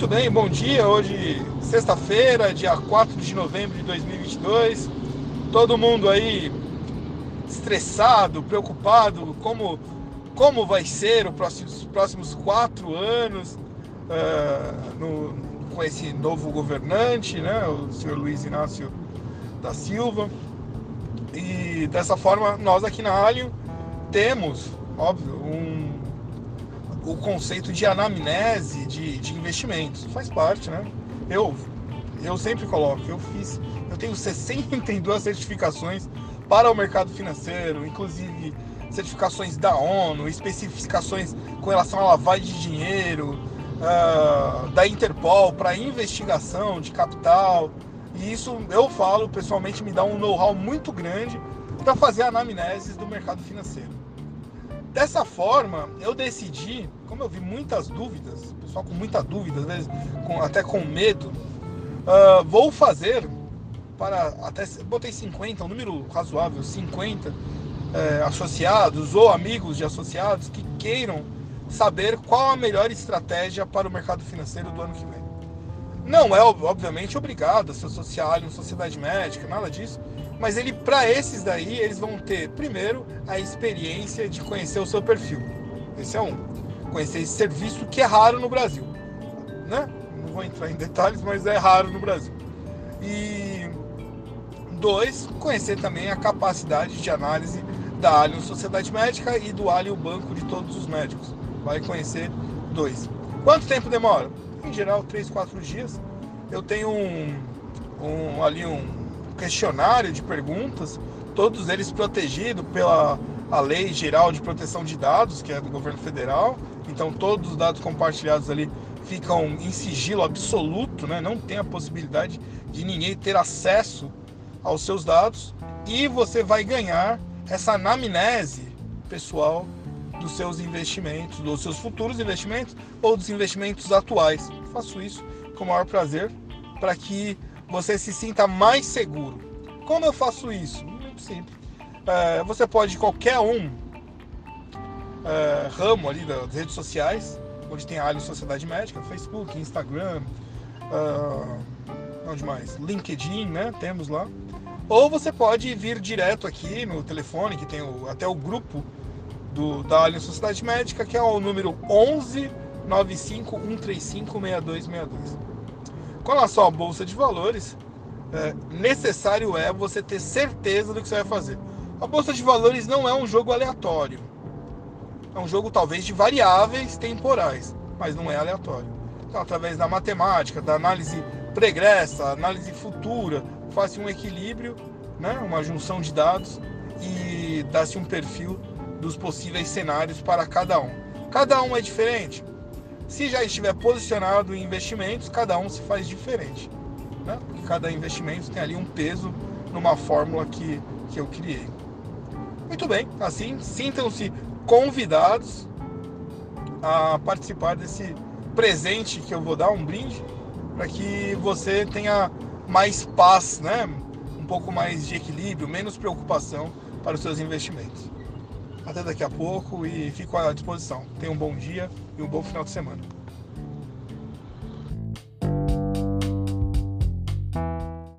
Muito bem, bom dia. Hoje, sexta-feira, dia 4 de novembro de 2022. Todo mundo aí estressado, preocupado, como, como vai ser os próximos, próximos quatro anos uh, no, com esse novo governante, né, o senhor Luiz Inácio da Silva. E dessa forma, nós aqui na Alien temos, óbvio, um, o conceito de anamnese de, de investimentos. Faz parte, né? Eu, eu sempre coloco, eu fiz, eu tenho 62 certificações para o mercado financeiro, inclusive certificações da ONU, especificações com relação à lavagem de dinheiro, uh, da Interpol para investigação de capital. E isso eu falo pessoalmente me dá um know-how muito grande para fazer anamneses do mercado financeiro. Dessa forma, eu decidi, como eu vi muitas dúvidas, pessoal com muita dúvida, às vezes com, até com medo, uh, vou fazer para até botei 50, um número razoável, 50 eh, associados ou amigos de associados que queiram saber qual a melhor estratégia para o mercado financeiro do ano que vem. Não é obviamente obrigado a se associar a uma sociedade médica, nada disso, mas ele para esses daí eles vão ter primeiro a experiência de conhecer o seu perfil. Esse é um. Conhecer esse serviço que é raro no Brasil, né? Não vou entrar em detalhes, mas é raro no Brasil. E dois, conhecer também a capacidade de análise da Alien Sociedade Médica e do Alien Banco de todos os médicos. Vai conhecer dois. Quanto tempo demora? Em geral, três, quatro dias. Eu tenho um, um ali um questionário de perguntas, todos eles protegidos pela a Lei Geral de Proteção de Dados, que é do governo federal. Então, todos os dados compartilhados ali ficam em sigilo absoluto, né? não tem a possibilidade de ninguém ter acesso aos seus dados. E você vai ganhar essa anamnese pessoal dos seus investimentos, dos seus futuros investimentos ou dos investimentos atuais. Faço isso com o maior prazer para que você se sinta mais seguro. Como eu faço isso? Muito simples. É, você pode, qualquer um é, ramo ali das redes sociais, onde tem a área Sociedade Médica, Facebook, Instagram, uh, onde mais? LinkedIn, né? Temos lá. Ou você pode vir direto aqui no telefone, que tem o, até o grupo do, da Alien Sociedade Médica, que é o número 11 95 135 6262. Com relação bolsa de valores, é, necessário é você ter certeza do que você vai fazer. A bolsa de valores não é um jogo aleatório. É um jogo talvez de variáveis temporais, mas não é aleatório. Então, através da matemática, da análise pregressa, análise futura, faz-se um equilíbrio, né, uma junção de dados e dá-se um perfil dos possíveis cenários para cada um. Cada um é diferente. Se já estiver posicionado em investimentos, cada um se faz diferente. Né? Porque cada investimento tem ali um peso numa fórmula que, que eu criei. Muito bem, assim, sintam-se convidados a participar desse presente que eu vou dar, um brinde, para que você tenha mais paz, né? um pouco mais de equilíbrio, menos preocupação para os seus investimentos. Até daqui a pouco e fico à disposição. Tenha um bom dia e um bom final de semana.